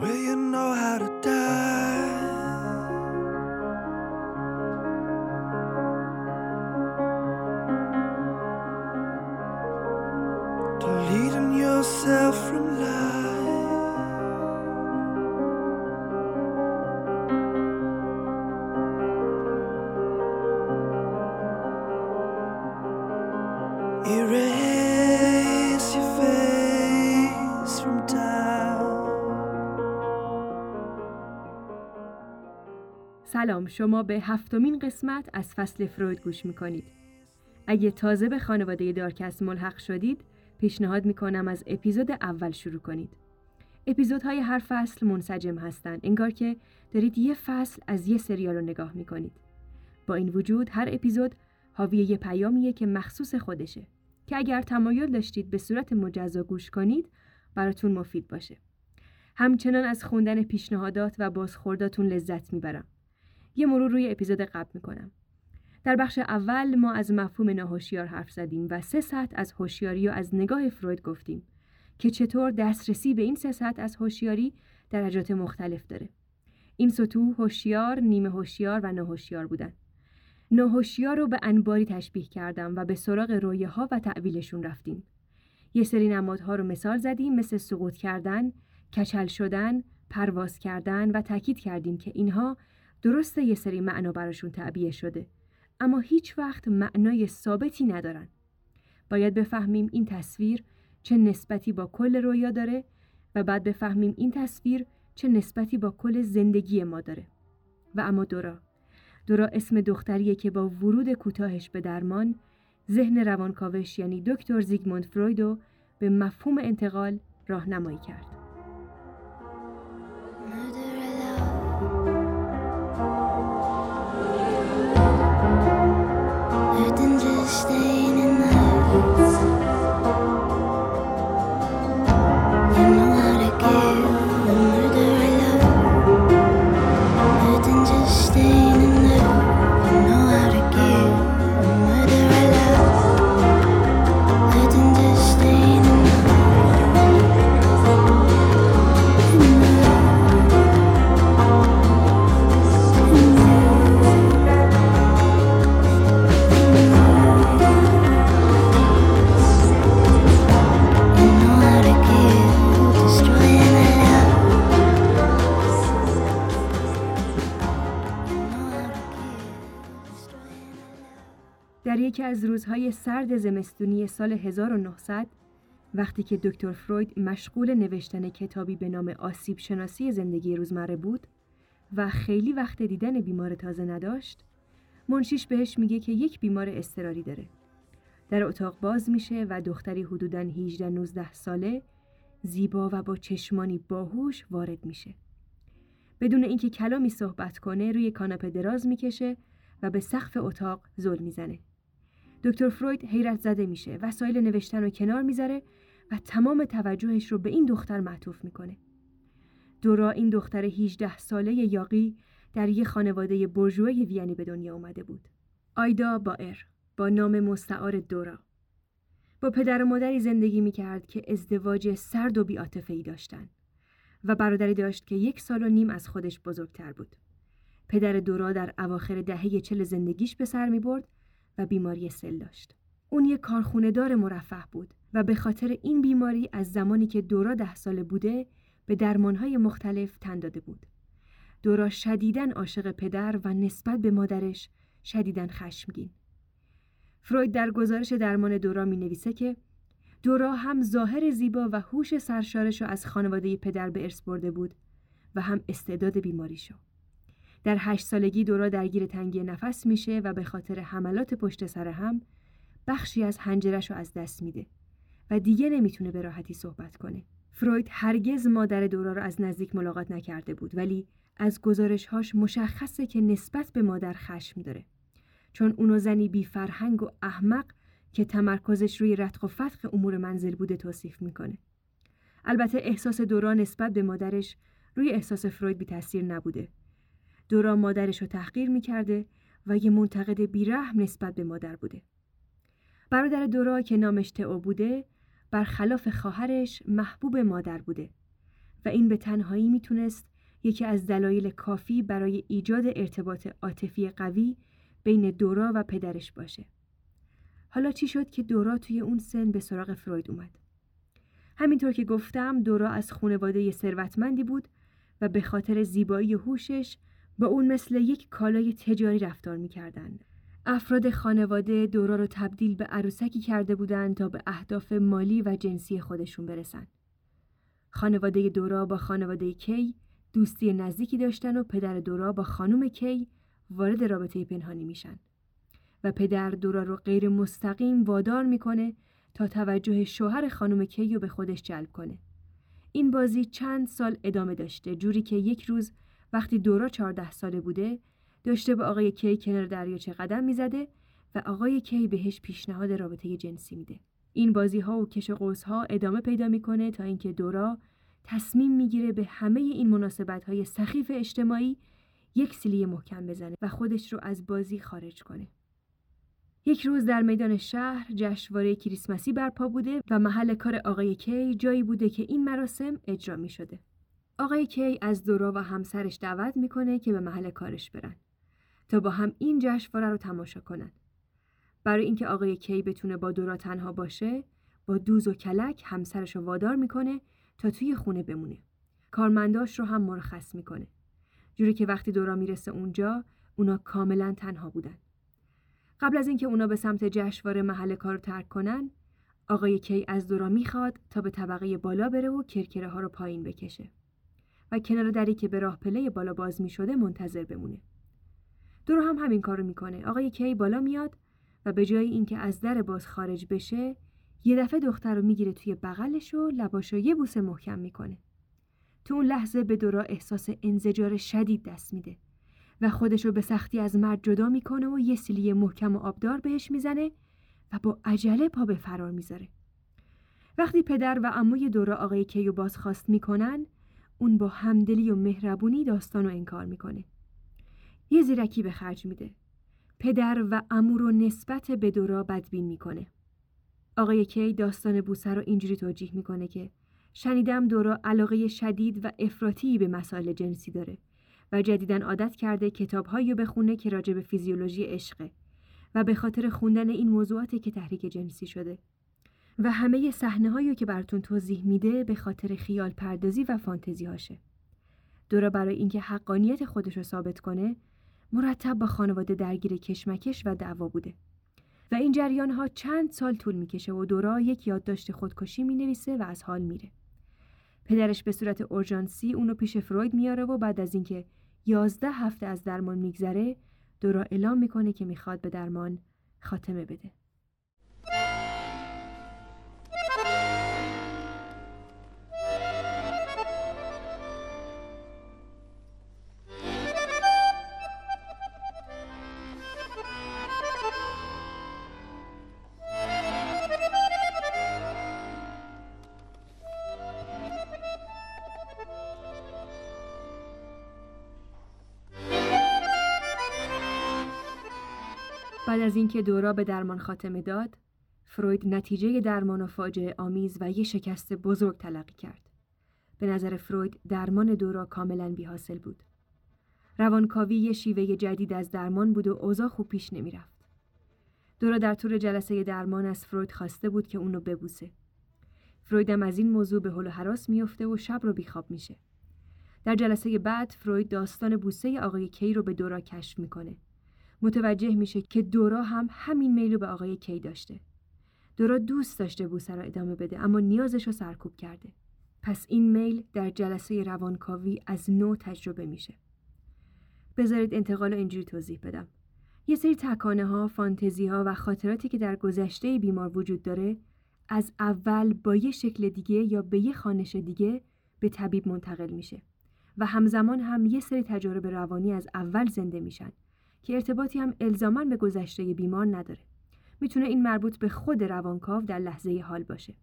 Somewhere you know how to die. سلام شما به هفتمین قسمت از فصل فروید گوش می‌کنید. اگه تازه به خانواده دارکست ملحق شدید پیشنهاد می‌کنم از اپیزود اول شروع کنید. اپیزودهای هر فصل منسجم هستند انگار که دارید یه فصل از یه سریال رو نگاه می‌کنید. با این وجود هر اپیزود حاوی یه پیامیه که مخصوص خودشه که اگر تمایل داشتید به صورت مجزا گوش کنید براتون مفید باشه. همچنان از خوندن پیشنهادات و بازخورداتون لذت می‌برم. یه مرور روی اپیزود قبل می‌کنم. در بخش اول ما از مفهوم ناهوشیار حرف زدیم و سه سطح از هوشیاری و از نگاه فروید گفتیم که چطور دسترسی به این سه سطح از هوشیاری درجات مختلف داره. این سطوح هوشیار، نیمه هوشیار و ناهوشیار بودن. ناهوشیار رو به انباری تشبیه کردم و به سراغ رویه ها و تعویلشون رفتیم. یه سری نمادها رو مثال زدیم مثل سقوط کردن، کچل شدن، پرواز کردن و تاکید کردیم که اینها درسته یه سری معنا براشون تعبیه شده اما هیچ وقت معنای ثابتی ندارن. باید بفهمیم این تصویر چه نسبتی با کل رویا داره و بعد بفهمیم این تصویر چه نسبتی با کل زندگی ما داره. و اما دورا دورا اسم دختریه که با ورود کوتاهش به درمان ذهن روانکاوش یعنی دکتر زیگموند فرویدو به مفهوم انتقال راهنمایی کرد. سرد زمستونی سال 1900 وقتی که دکتر فروید مشغول نوشتن کتابی به نام آسیب شناسی زندگی روزمره بود و خیلی وقت دیدن بیمار تازه نداشت منشیش بهش میگه که یک بیمار اضطراری داره. در اتاق باز میشه و دختری حدوداً 18 19 ساله زیبا و با چشمانی باهوش وارد میشه. بدون اینکه کلامی صحبت کنه روی کاناپه دراز می‌کشه و به سقف اتاق زل می‌زنه. دکتر فروید حیرت زده میشه وسایل نوشتن رو کنار می‌ذاره و تمام توجهش رو به این دختر معطوف می‌کنه. دورا این دختر 18 ساله یاقی در یک خانواده برجوه وینی به دنیا اومده بود. آیدا بایر با نام مستعار دورا. با پدر و مادری زندگی می‌کرد که ازدواج سرد و بیاتفهی داشتن و برادری داشت که یک سال و نیم از خودش بزرگتر بود. پدر دورا در اواخر دهه چل زندگیش به سر می برد و بیماری سل داشت. اون یک کارخونه دار مرفه بود و به خاطر این بیماری از زمانی که دورا ده ساله بوده به درمانهای مختلف تن داده بود. دورا شدیداً عاشق پدر و نسبت به مادرش شدیداً خشمگین. فروید در گزارش درمان دورا می نویسه که دورا هم ظاهر زیبا و هوش سرشارش رو از خانواده پدر به ارث برده بود و هم استعداد بیماریشو. در هشت سالگی دورا درگیر تنگی نفس میشه و به خاطر حملات پشت سر هم بخشی از هنجرش رو از دست میده و دیگه نمی‌تونه به راحتی صحبت کنه. فروید هرگز مادر دورا رو از نزدیک ملاقات نکرده بود ولی از گزارشهاش مشخصه که نسبت به مادر خشم داره. چون اونو زنی بی فرهنگ و احمق که تمرکزش روی رتق و فتق امور منزل بوده توصیف می‌کنه. البته احساس دورا نسبت به مادرش روی احساس فروید بی تاثیر نبوده. دورا مادرش رو تحقیر می‌کرده و یه منتقد بیرحم نسبت به مادر بوده. برادر دورا که نامش تئو بوده برخلاف خواهرش محبوب مادر بوده و این به تنهایی می‌تونست یکی از دلایل کافی برای ایجاد ارتباط عاطفی قوی بین دورا و پدرش باشه. حالا چی شد که دورا توی اون سن به سراغ فروید اومد؟ همینطور که گفتم دورا از خانواده ثروتمندی بود و به خاطر زیبایی هوشش با اون مثل یک کالای تجاری رفتار می‌کردن. افراد خانواده دورا رو تبدیل به عروسکی کرده بودند تا به اهداف مالی و جنسی خودشون برسن. خانواده دورا با خانواده کی دوستی نزدیکی داشتن و پدر دورا با خانم کی وارد رابطه پنهانی میشن و پدر دورا رو غیر مستقیم وادار می‌کنه تا توجه شوهر خانم کی رو به خودش جلب کنه. این بازی چند سال ادامه داشته جوری که یک روز وقتی دورا 14 ساله بوده داشته به آقای کی کنار دریاچه قدم می‌زده و آقای کی بهش پیشنهاد رابطه جنسی میده. این بازی ها و کش قوس ها ادامه پیدا می‌کنه تا اینکه دورا تصمیم می‌گیره به همه این مناسبت های سخیف اجتماعی یک سیلی محکم بزنه و خودش رو از بازی خارج کنه. یک روز در میدان شهر جشنواره کریسمسی برپا بوده و محل کار آقای کی جایی بوده که این مراسم اجرا می شده. آقای کی از دورا و همسرش دعوت می‌کنه که به محل کارش برن تا با هم این جشنواره رو تماشا کنن. برای اینکه آقای کی بتونه با دورا تنها باشه، با دوز و کلک همسرش رو وادار می‌کنه تا توی خونه بمونه. کارمنداش رو هم مرخص می‌کنه. جوری که وقتی دورا می‌رسه اونجا، اونا کاملا تنها بودن. قبل از اینکه اونا به سمت جشنواره محل کار رو ترک کنن، آقای کی از دورا می‌خواد تا به طبقه بالا بره و کرکره ها رو پایین بکشه. و کنار دری که به راه پله بالا باز می شده منتظر بمونه. دورا هم همین کارو می‌کنه. آقای کی بالا میاد و به جای اینکه از در باز خارج بشه، یه دفعه دختر رو می‌گیره توی بغلش و لباشو یه بوسه محکم می‌کنه. تو اون لحظه به دورا احساس انزجار شدید دست میده و خودش رو به سختی از مرد جدا می‌کنه و یه سیلی محکم و آبدار بهش می‌زنه و با عجله پا به فرار می‌ذاره. وقتی پدر و عموی دورا آقای کیو بازخواست می‌کنن اون با همدلی و مهربونی داستان رو انکار می‌کنه. یه زیرکی به خرج میده. پدر و عمو رو نسبت به دورا بدبین می‌کنه. آقای کی داستان بوسه رو اینجوری توجیه می‌کنه که شنیدم دورا علاقه شدید و افراطی به مسائل جنسی داره و جدیدن عادت کرده کتابهایی رو بخونه که راجع به فیزیولوژی عشقه و به خاطر خوندن این موضوعاتی که تحریک جنسی شده و همه صحنه هایی که براتون توضیح میده به خاطر خیال پردازی و فانتزی هاشه. دورا برای اینکه حقانیت خودش رو ثابت کنه مرتب با خانواده درگیر کشمکش و دعوا بوده. و این جریان ها چند سال طول می‌کشه و دورا یک یادداشت خودکشی می نویسه و از حال میره. پدرش به صورت اورژانسی اونو پیش فروید میاره و بعد از اینکه یازده هفته از درمان میگذره دورا اعلام می‌کنه که می‌خواد به درمان خاتمه بده. بعد از اینکه دورا به درمان خاتمه داد، فروید نتیجه درمان و فاجعه آمیز و یه شکست بزرگ تلقی کرد. به نظر فروید درمان دورا کاملا بیحاصل بود. روانکاوی یه شیوه جدید از درمان بود و اوضاع خوب پیش نمی‌رفت. دورا در طور جلسه درمان از فروید خواسته بود که اونو ببوسه. فرویدم از این موضوع به هل و حراس میفته و شب رو بیخواب میشه. در جلسه بعد فروید داستان بوسه آقای کی رو به دورا کشف می‌کنه. متوجه میشه که دورا هم همین میل رو به آقای کی داشته. دورا دوست داشته بوسه را ادامه بده اما نیازش رو سرکوب کرده. پس این میل در جلسه روانکاوی از نو تجربه میشه. بذارید انتقال اینجوری توضیح بدم. یه سری تکانه ها، فانتزی ها و خاطراتی که در گذشته بیمار وجود داره از اول با یه شکل دیگه یا به یه خانش دیگه به طبیب منتقل میشه و همزمان هم یه سری تجارب روانی از اول زنده میشن که ارتباطی هم الزاما به گذشته بیمار نداره. می‌تونه این مربوط به خود روانکاو در لحظه حال باشه.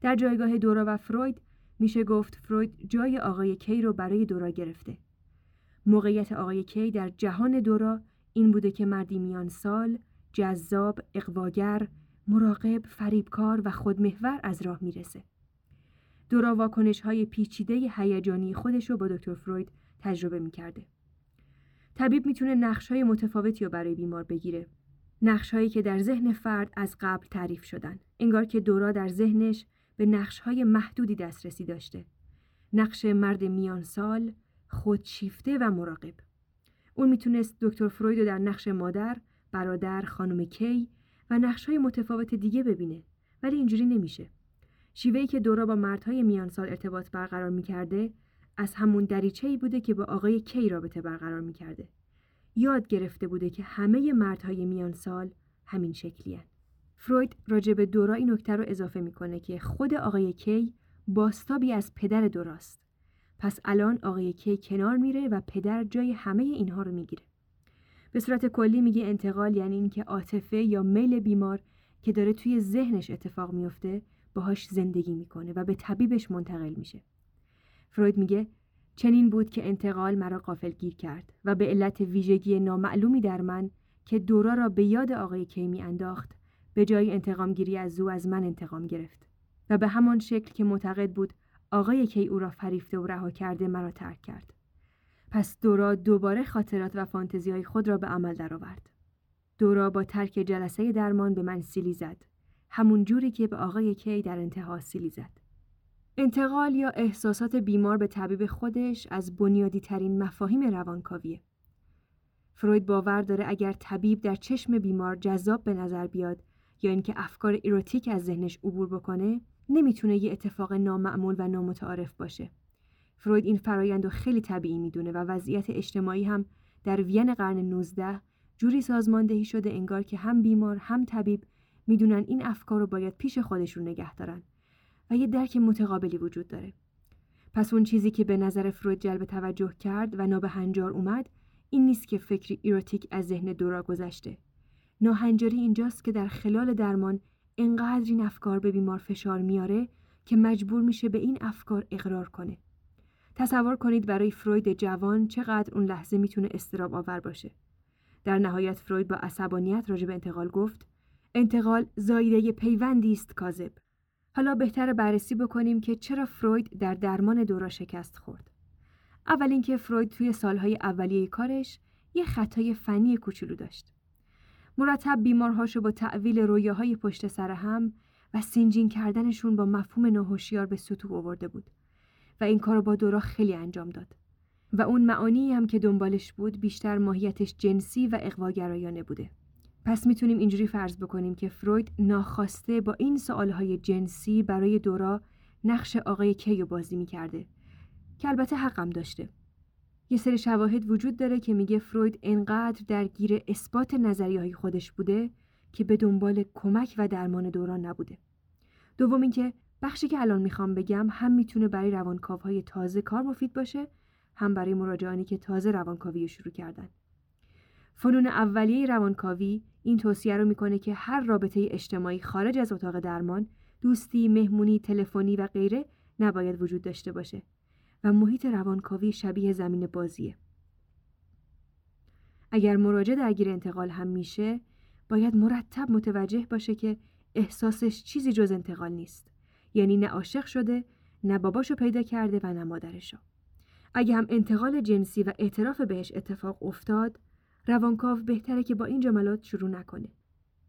در جایگاه دورا و فروید میشه گفت فروید جای آقای کی رو برای دورا گرفته. موقعیت آقای کی در جهان دورا این بوده که مردی میان سال، جذاب، اقواگر، مراقب، فریبکار و خودمحور از راه می‌رسه. دورا واکنش های پیچیده هیجانی خودش رو با دکتر فروید تجربه می‌کرده. طبیب می‌تونه نقش های متفاوتی رو برای بیمار بگیره. نقش هایی که در ذهن فرد از قبل تعریف شدن. انگار که دورا در ذهنش به نقش های محدودی دسترسی داشته. نقش مرد میان سال، خودشیفته و مراقب. اون می‌تونست دکتر فروید رو در نقش مادر، برادر، خانم کی و نقش های متفاوت دیگه ببینه. ولی اینجوری نمیشه. شیوهی که دورا با مردهای میان سال ارتباط برقرار می‌کرده از همون دریچه ای بوده که با آقای کی رابطه برقرار می‌کرده. یاد گرفته بوده که همه مردهای میان سال همین شکلی فروید راجع به دورا این نکته رو اضافه می‌کنه که خود آقای کی باستابی از پدر دوراست. پس الان آقای کی کنار میره و پدر جای همه اینها رو می‌گیره. به صورت کلی میگه انتقال یعنی اینکه عاطفه یا میل بیمار که داره توی ذهنش اتفاق میفته باهاش زندگی می‌کنه و به طبیبش منتقل میشه. فروید میگه چنین بود که انتقال مرا قافل گیر کرد و به علت ویژگی نامعلومی در من که دورا را به یاد آقای کی می انداخت به جای انتقام گیری از او از من انتقام گرفت و به همان شکل که معتقد بود آقای کی او را فریفته و رها کرده مرا ترک کرد. پس دورا دوباره خاطرات و فانتزی های خود را به عمل درآورد. دورا با ترک جلسه درمان به من سیلی زد. همون جوری که به آقای کی در انتها سیلی زد. انتقال یا احساسات بیمار به طبیب خودش از بنیادی ترین مفاهیم روانکاویه. فروید باور داره اگر طبیب در چشم بیمار جذاب به نظر بیاد یا اینکه افکار ایروتیک از ذهنش عبور بکنه نمی‌تونه یه اتفاق نامعمول و نامتعارف باشه. فروید این فرایند رو خیلی طبیعی می‌دونه و وضعیت اجتماعی هم در وین قرن 19 جوری سازماندهی شده انگار که هم بیمار هم طبیب می‌دونن این افکار رو باید پیش خودشون نگه دارن و یه درک متقابلی وجود داره. پس اون چیزی که به نظر فروید جلب توجه کرد و نابهنجار اومد این نیست که فکری ایروتیک از ذهن دورا گذشته. ناهنجاری اینجاست که در خلال درمان انقدر این افکار به بیمار فشار میاره که مجبور میشه به این افکار اقرار کنه. تصور کنید برای فروید جوان چقدر اون لحظه می‌تونه استراب آور باشه. در نهایت فروید با عصبانیت راجع به انتقال گفت انتقال زایده پیوندی است کاذب. حالا بهتر بررسی بکنیم که چرا فروید در درمان دورا شکست خورد. اول اینکه فروید توی سالهای اولیه کارش یه خطای فنی کوچولو داشت. مرتب بیمارهاشو با تعویل رویاهای پشت سر هم و سینجین کردنشون با مفهوم ناهوشیار به سطوح آورده بود و این کارو با دورا خیلی انجام داد. و اون معانی هم که دنبالش بود بیشتر ماهیتش جنسی و اقواگرایانه بوده. پس می‌تونیم اینجوری فرض بکنیم که فروید ناخواسته با این سوالهای جنسی برای دورا نقش آقای کیو بازی می‌کرده که البته حقم داشته. یه سری شواهد وجود داره که میگه فروید انقدر درگیر اثبات نظریه های خودش بوده که به دنبال کمک و درمان دوران نبوده. دوم اینکه بخشی که الان می‌خوام بگم هم می‌تونه برای روانکاوهای تازه کار مفید باشه هم برای مراجعانی که تازه روانکاوی شروع کردن. فنون اولیه روانکاوی این توصیه رو می‌کنه که هر رابطه اجتماعی خارج از اتاق درمان دوستی، مهمونی، تلفنی و غیره نباید وجود داشته باشه و محیط روانکاوی شبیه زمین بازیه. اگر مراجع درگیر انتقال هم میشه باید مرتب متوجه باشه که احساسش چیزی جز انتقال نیست یعنی نه عاشق شده نه باباشو پیدا کرده و نه مادرشو اگه هم انتقال جنسی و اعتراف بهش اتفاق افتاد روانکاو بهتره که با این جملات شروع نکنه.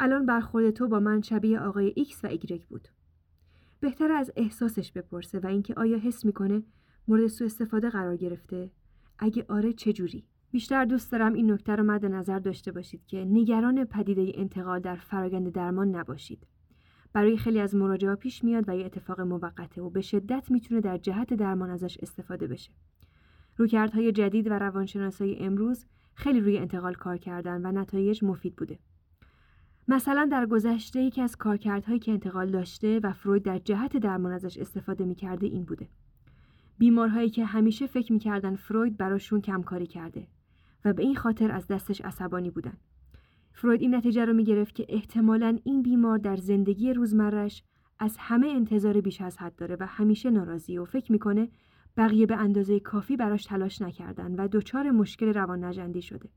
الان برخورد تو با من شبیه آقای ایکس و ایگرگ بود. بهتر از احساسش بپرسه و اینکه آیا حس می‌کنه مورد سوء استفاده قرار گرفته؟ اگه آره چه جوری؟ بیشتر دوست دارم این نکته رو مد نظر داشته باشید که نگران پدیده انتقال در فرایند درمان نباشید. برای خیلی از مراجعه پیش میاد و یه اتفاق موقته و به شدت می‌تونه در جهت درمان ازش استفاده بشه. رویکردهای جدید و روانشناسای امروز خیلی روی انتقال کار کردن و نتایج مفید بوده. مثلا در گذشته یکی از کارکردهایی که انتقال داشته و فروید در جهت درمان ازش استفاده می‌کرده این بوده. بیمارهایی که همیشه فکر می‌کردن فروید براشون کمکاری کرده و به این خاطر از دستش عصبانی بودن. فروید این نتیجه رو می‌گرفت که احتمالا این بیمار در زندگی روزمرش از همه انتظار بیش از حد داره و همیشه ناراضی و فکر می‌کنه بقیه به اندازه کافی براش تلاش نکردن و دچار مشکل روان نجندی شده.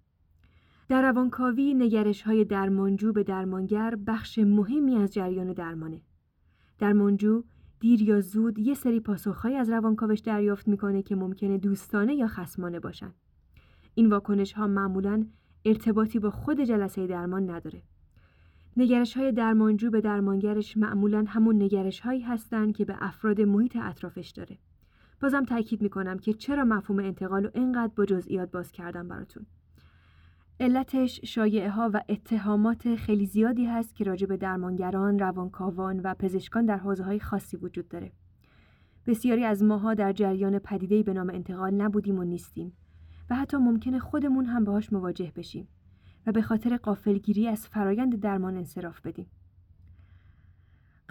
در روانکاوی نگرش های درمانجو به درمانگر بخش مهمی از جریان درمانه. درمانجو دیر یا زود یه سری پاسخهایی از روانکاوش دریافت می‌کنه که ممکنه دوستانه یا خسمانه باشن. این واکنش ها معمولا ارتباطی با خود جلسه درمان نداره. نگرش های درمانجو به درمانگرش معمولا همون نگرش هایی هستند که به افراد محیط اطرافش داره. بازم تاکید می‌کنم که چرا مفهوم انتقال رو اینقدر با جزئیات باز کردم براتون. علتش شایعه ها و اتهامات خیلی زیادی هست که راجع به درمانگران، روانکاوان و پزشکان در حوزه های خاصی وجود داره. بسیاری از ماها در جریان پدیده‌ای به نام انتقال نبودیم و نیستیم و حتی ممکنه خودمون هم باهاش مواجه بشیم و به خاطر قافلگیری از فرایند درمان انصراف بدیم.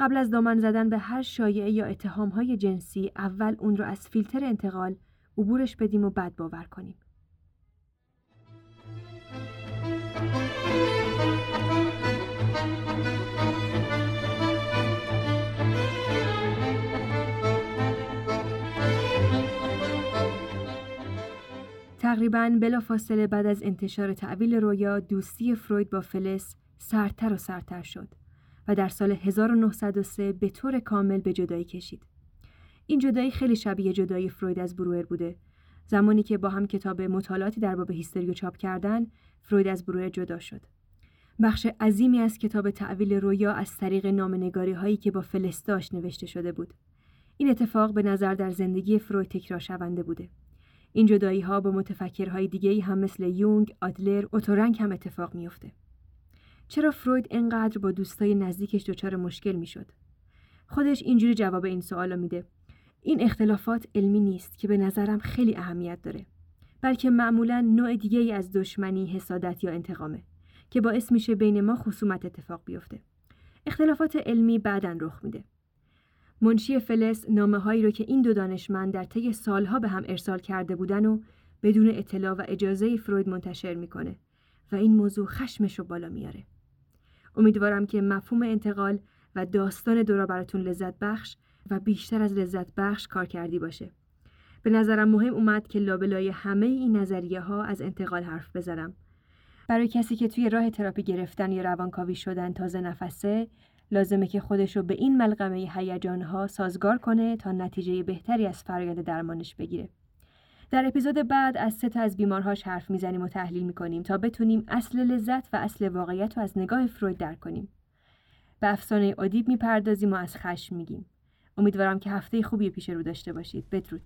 قبل از دامن زدن به هر شایعه یا اتهام های جنسی اول اون رو از فیلتر انتقال عبورش بدیم و بعد باور کنیم. تقریبا بلافاصله بعد از انتشار تعویل رویا دوستی فروید با فلس سرتر و سرتر شد و در سال 1903 به طور کامل به جدایی کشید. این جدایی خیلی شبیه جدایی فروید از بروئر بوده. زمانی که با هم کتاب مطالعاتی در باب هیستریو چاپ کردن، فروید از بروئر جدا شد. بخش عظیمی از کتاب تعویل رویا از طریق نامنگاری هایی که با فلس داشت نوشته شده بود. این اتفاق به نظر در زندگی فروید تکرار شونده بوده. این جدایی ها با متفکرهای دیگه هم مثل یونگ، آدلر، اوتورنگ هم اتفاق میافته. چرا فروید انقدر با دوستای نزدیکش دچار مشکل می‌شد؟ خودش اینجوری جواب این سوالو میده. این اختلافات علمی نیست که به نظرم خیلی اهمیت داره. بلکه معمولا نوع دیگه ای از دشمنی، حسادت یا انتقامه که باعث میشه بین ما خصومت اتفاق بیفته. اختلافات علمی بعدا رخ میده. منشی فلس نامه هایی رو که این دو دانشمند در طی سالها به هم ارسال کرده بودن و بدون اطلاع و اجازه فروید منتشر می‌کنه و این موضوع خشمش رو بالا میاره. امیدوارم که مفهوم انتقال و داستان دورا براتون لذت بخش و بیشتر از لذت بخش کار کردی باشه. به نظرم مهم اومد که لابلای همه این نظریه ها از انتقال حرف بزنم. برای کسی که توی راه تراپی گرفتن یا روانکاوی شدن تازه نفسه لازمه که خودش رو به این ملغمه هیجانها سازگار کنه تا نتیجه بهتری از فرایند درمانش بگیره. در اپیزود بعد از سه تا از بیمارهاش حرف می‌زنیم و تحلیل می‌کنیم تا بتونیم اصل لذت و اصل واقعیت رو از نگاه فروید درک کنیم. به افسانه ادیب می‌پردازیم و از خشم میگیم. امیدوارم که هفته خوبی پیش رو داشته باشید. بدرود.